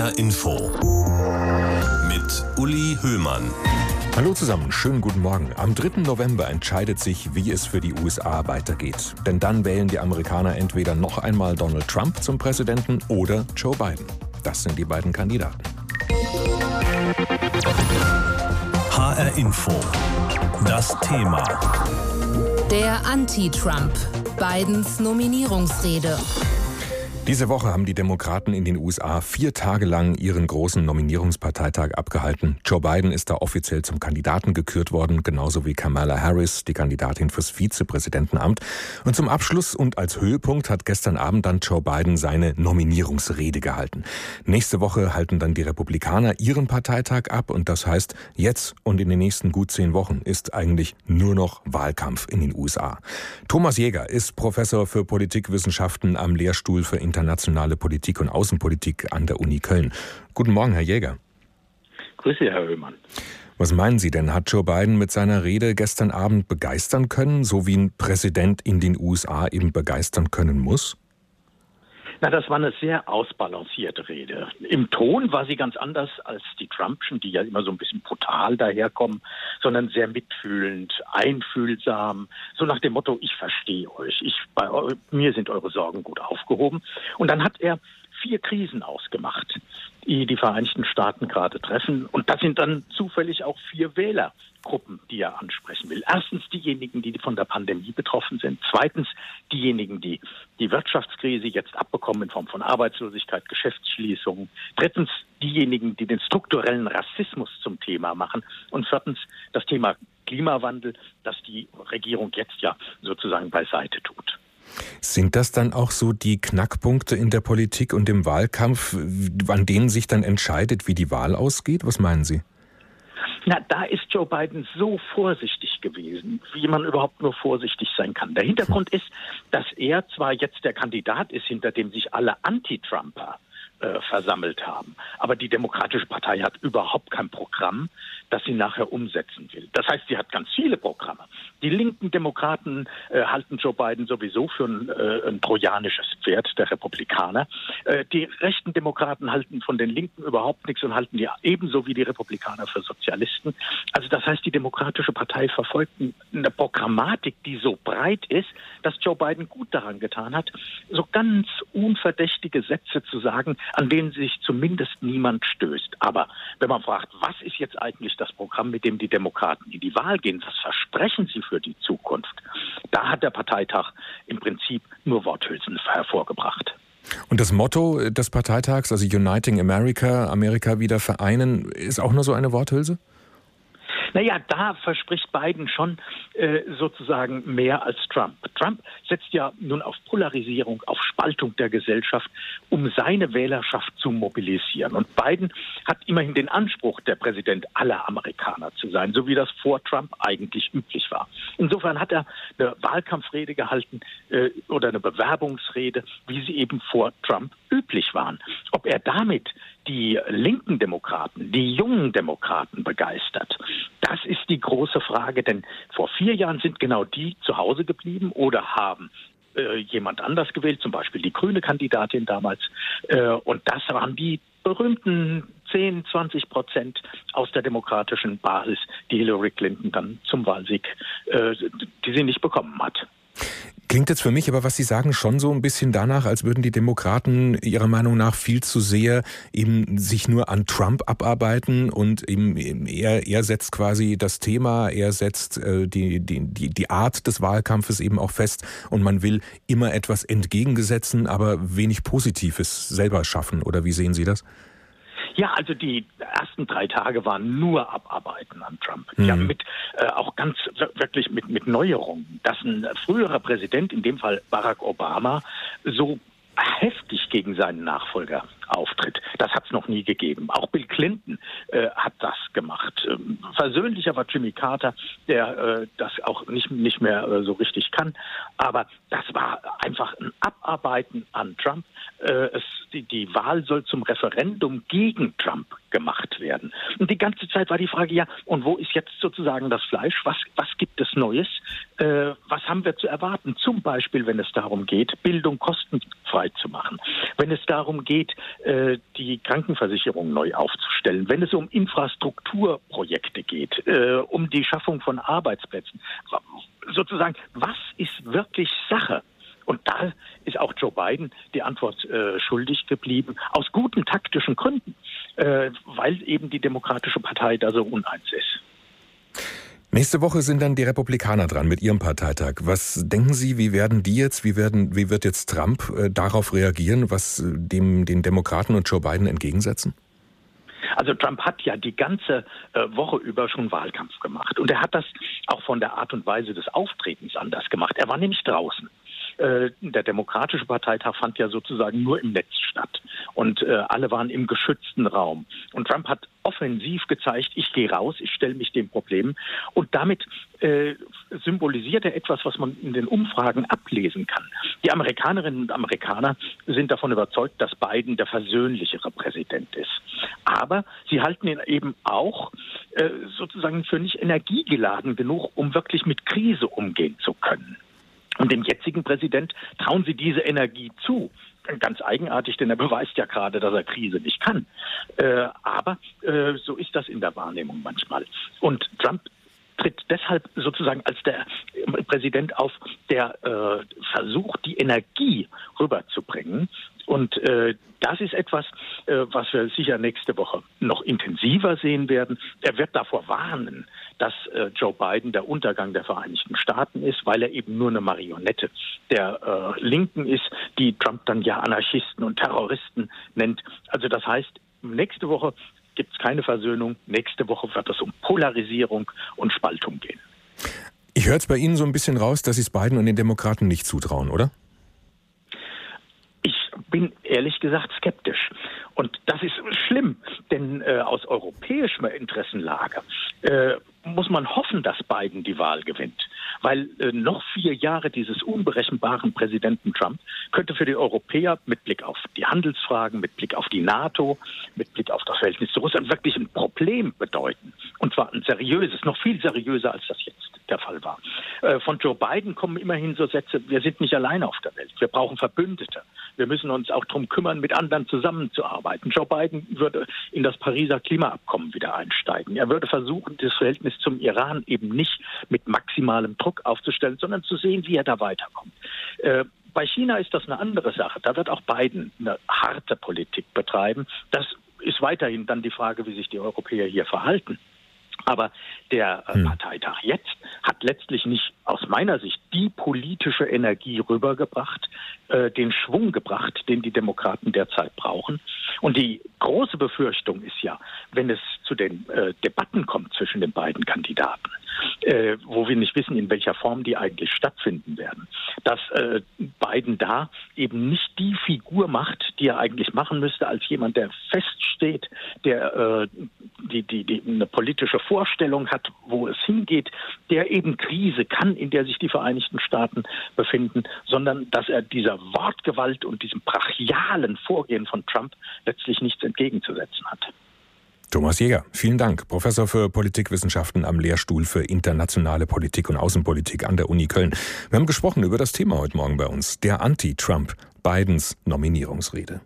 HR Info mit Uli Höhmann. Hallo zusammen, schönen guten Morgen. Am 3. November entscheidet sich, wie es für die USA weitergeht. Denn dann wählen die Amerikaner entweder noch einmal Donald Trump zum Präsidenten oder Joe Biden. Das sind die beiden Kandidaten. HR Info. Das Thema. Der Anti-Trump. Bidens Nominierungsrede. Diese Woche haben die Demokraten in den USA vier Tage lang ihren großen Nominierungsparteitag abgehalten. Joe Biden ist da offiziell zum Kandidaten gekürt worden, genauso wie Kamala Harris, die Kandidatin fürs Vizepräsidentenamt. Und zum Abschluss und als Höhepunkt hat gestern Abend dann Joe Biden seine Nominierungsrede gehalten. Nächste Woche halten dann die Republikaner ihren Parteitag ab und das heißt, jetzt und in den nächsten gut zehn Wochen ist eigentlich nur noch Wahlkampf in den USA. Thomas Jäger ist Professor für Politikwissenschaften am Lehrstuhl für Internationale Politik und Außenpolitik an der Uni Köln. Guten Morgen, Herr Jäger. Grüße, Herr Höhmann. Was meinen Sie denn? Hat Joe Biden mit seiner Rede gestern Abend begeistern können, so wie ein Präsident in den USA eben begeistern können muss? Na, das war eine sehr ausbalancierte Rede. Im Ton war sie ganz anders als die Trumpschen, die ja immer so ein bisschen brutal daherkommen, sondern sehr mitfühlend, einfühlsam, so nach dem Motto, ich verstehe euch, ich, bei mir sind eure Sorgen gut aufgehoben. Und dann hat er vier Krisen ausgemacht, die die Vereinigten Staaten gerade treffen. Und das sind dann zufällig auch vier Wähler, Gruppen, die er ansprechen will. Erstens diejenigen, die von der Pandemie betroffen sind. Zweitens diejenigen, die die Wirtschaftskrise jetzt abbekommen in Form von Arbeitslosigkeit, Geschäftsschließungen. Drittens diejenigen, die den strukturellen Rassismus zum Thema machen. Und viertens das Thema Klimawandel, das die Regierung jetzt ja sozusagen beiseite tut. Sind das dann auch so die Knackpunkte in der Politik und im Wahlkampf, an denen sich dann entscheidet, wie die Wahl ausgeht? Was meinen Sie? Na, da ist Joe Biden so vorsichtig gewesen, wie man überhaupt nur vorsichtig sein kann. Der Hintergrund ist, dass er zwar jetzt der Kandidat ist, hinter dem sich alle Anti-Trumper äh, versammelt haben. Aber die Demokratische Partei hat überhaupt kein Programm, das sie nachher umsetzen will. Das heißt, sie hat ganz viele Programme. Die linken Demokraten äh, halten Joe Biden sowieso für ein, äh, ein trojanisches Pferd der Republikaner. Äh, die rechten Demokraten halten von den Linken überhaupt nichts und halten die ebenso wie die Republikaner für Sozialisten. Also das heißt, die Demokratische Partei verfolgt eine Programmatik, die so breit ist, dass Joe Biden gut daran getan hat, so ganz unverdächtige Sätze zu sagen, an denen sich zumindest niemand stößt. Aber wenn man fragt, was ist jetzt eigentlich das Programm, mit dem die Demokraten in die Wahl gehen, was versprechen sie für die Zukunft, da hat der Parteitag im Prinzip nur Worthülsen hervorgebracht. Und das Motto des Parteitags, also Uniting America, Amerika wieder vereinen, ist auch nur so eine Worthülse? Naja, da verspricht Biden schon äh, sozusagen mehr als Trump. Trump setzt ja nun auf Polarisierung, auf Spaltung der Gesellschaft, um seine Wählerschaft zu mobilisieren. Und Biden hat immerhin den Anspruch, der Präsident aller Amerikaner zu sein, so wie das vor Trump eigentlich üblich war. Insofern hat er eine Wahlkampfrede gehalten äh, oder eine Bewerbungsrede, wie sie eben vor Trump üblich waren. Ob er damit die linken Demokraten, die jungen Demokraten begeistert, das ist die große Frage, denn vor vier Jahren sind genau die zu Hause geblieben oder haben äh, jemand anders gewählt, zum Beispiel die grüne Kandidatin damals. Äh, und das waren die berühmten 10, 20 Prozent aus der demokratischen Basis, die Hillary Clinton dann zum Wahlsieg, äh, die sie nicht bekommen hat. Klingt jetzt für mich aber, was Sie sagen, schon so ein bisschen danach, als würden die Demokraten Ihrer Meinung nach viel zu sehr eben sich nur an Trump abarbeiten und eben er, er setzt quasi das Thema, er setzt äh, die, die, die, die Art des Wahlkampfes eben auch fest und man will immer etwas entgegengesetzen, aber wenig Positives selber schaffen. Oder wie sehen Sie das? Ja, also die ersten drei Tage waren nur Abarbeiten an Trump. Mhm. Ja, mit äh, auch ganz wirklich mit, mit Neuerungen, dass ein früherer Präsident, in dem Fall Barack Obama, so heftig gegen seinen Nachfolger auftritt. Das hat es noch nie gegeben. Auch Bill Clinton äh, hat das gemacht. Ähm, versöhnlicher war Jimmy Carter, der äh, das auch nicht, nicht mehr äh, so richtig kann. Aber das war einfach ein Abarbeiten an Trump. Äh, es, die, die Wahl soll zum Referendum gegen Trump gemacht werden. Und die ganze Zeit war die Frage, ja, und wo ist jetzt sozusagen das Fleisch? Was, was gibt es Neues? Äh, was haben wir zu erwarten? Zum Beispiel, wenn es darum geht, Bildung kostenfrei zu machen, wenn es darum geht, äh, die Krankenversicherung neu aufzustellen, wenn es um Infrastrukturprojekte geht, äh, um die Schaffung von Arbeitsplätzen. Sozusagen, was ist wirklich Sache? Und da ist auch Joe Biden die Antwort äh, schuldig geblieben, aus guten taktischen Gründen, äh, weil eben die Demokratische Partei da so uneins ist. Nächste Woche sind dann die Republikaner dran mit ihrem Parteitag. Was denken Sie, wie werden die jetzt, wie werden, wie wird jetzt Trump äh, darauf reagieren, was äh, dem den Demokraten und Joe Biden entgegensetzen? Also Trump hat ja die ganze äh, Woche über schon Wahlkampf gemacht und er hat das auch von der Art und Weise des Auftretens anders gemacht. Er war nämlich draußen. Äh, der Demokratische Parteitag fand ja sozusagen nur im Netz statt. Und äh, alle waren im geschützten Raum. Und Trump hat offensiv gezeigt, ich gehe raus, ich stelle mich dem Problem. Und damit äh, symbolisiert er etwas, was man in den Umfragen ablesen kann. Die Amerikanerinnen und Amerikaner sind davon überzeugt, dass Biden der versöhnlichere Präsident ist. Aber sie halten ihn eben auch äh, sozusagen für nicht energiegeladen genug, um wirklich mit Krise umgehen zu können. Und dem jetzigen Präsident trauen sie diese Energie zu. Ganz eigenartig, denn er beweist ja gerade, dass er Krise nicht kann. Äh, aber äh, so ist das in der Wahrnehmung manchmal. Und Trump tritt deshalb sozusagen als der Präsident auf, der äh, versucht, die Energie rüberzubringen. Und äh, das ist etwas, äh, was wir sicher nächste Woche noch intensiver sehen werden. Er wird davor warnen, dass äh, Joe Biden der Untergang der Vereinigten Staaten ist, weil er eben nur eine Marionette der äh, Linken ist, die Trump dann ja Anarchisten und Terroristen nennt. Also das heißt, nächste Woche gibt es keine Versöhnung. Nächste Woche wird es um Polarisierung und Spaltung gehen. Ich höre jetzt bei Ihnen so ein bisschen raus, dass Sie es Biden und den Demokraten nicht zutrauen, oder? Bin ehrlich gesagt skeptisch. Und das ist schlimm, denn äh, aus europäischer Interessenlage äh, muss man hoffen, dass Biden die Wahl gewinnt. Weil äh, noch vier Jahre dieses unberechenbaren Präsidenten Trump könnte für die Europäer mit Blick auf die Handelsfragen, mit Blick auf die NATO, mit Blick auf das Verhältnis zu Russland wirklich ein Problem bedeuten. Und zwar ein seriöses, noch viel seriöser, als das jetzt der Fall war. Äh, von Joe Biden kommen immerhin so Sätze, wir sind nicht alleine auf der Welt, wir brauchen Verbündete. Wir müssen uns auch darum kümmern, mit anderen zusammenzuarbeiten. Joe Biden würde in das Pariser Klimaabkommen wieder einsteigen. Er würde versuchen, das Verhältnis zum Iran eben nicht mit maximalem Druck aufzustellen, sondern zu sehen, wie er da weiterkommt. Äh, bei China ist das eine andere Sache. Da wird auch Biden eine harte Politik betreiben. Das ist weiterhin dann die Frage, wie sich die Europäer hier verhalten. Aber der äh, hm. Parteitag jetzt hat letztlich nicht aus meiner Sicht die politische Energie rübergebracht, äh, den Schwung gebracht, den die Demokraten derzeit brauchen. Und die große Befürchtung ist ja, wenn es zu den äh, Debatten kommt zwischen den beiden Kandidaten, äh, wo wir nicht wissen, in welcher Form die eigentlich stattfinden werden, dass äh, Biden da eben nicht die Figur macht, die er eigentlich machen müsste, als jemand, der feststeht, der äh, die, die, die eine politische Vorstellung hat, wo es hingeht, der eben Krise kann, in der sich die Vereinigten Staaten befinden, sondern dass er dieser Wortgewalt und diesem brachialen Vorgehen von Trump letztlich nichts entgegenzusetzen hat. Thomas Jäger, vielen Dank. Professor für Politikwissenschaften am Lehrstuhl für internationale Politik und Außenpolitik an der Uni Köln. Wir haben gesprochen über das Thema heute Morgen bei uns, der Anti-Trump, Bidens Nominierungsrede.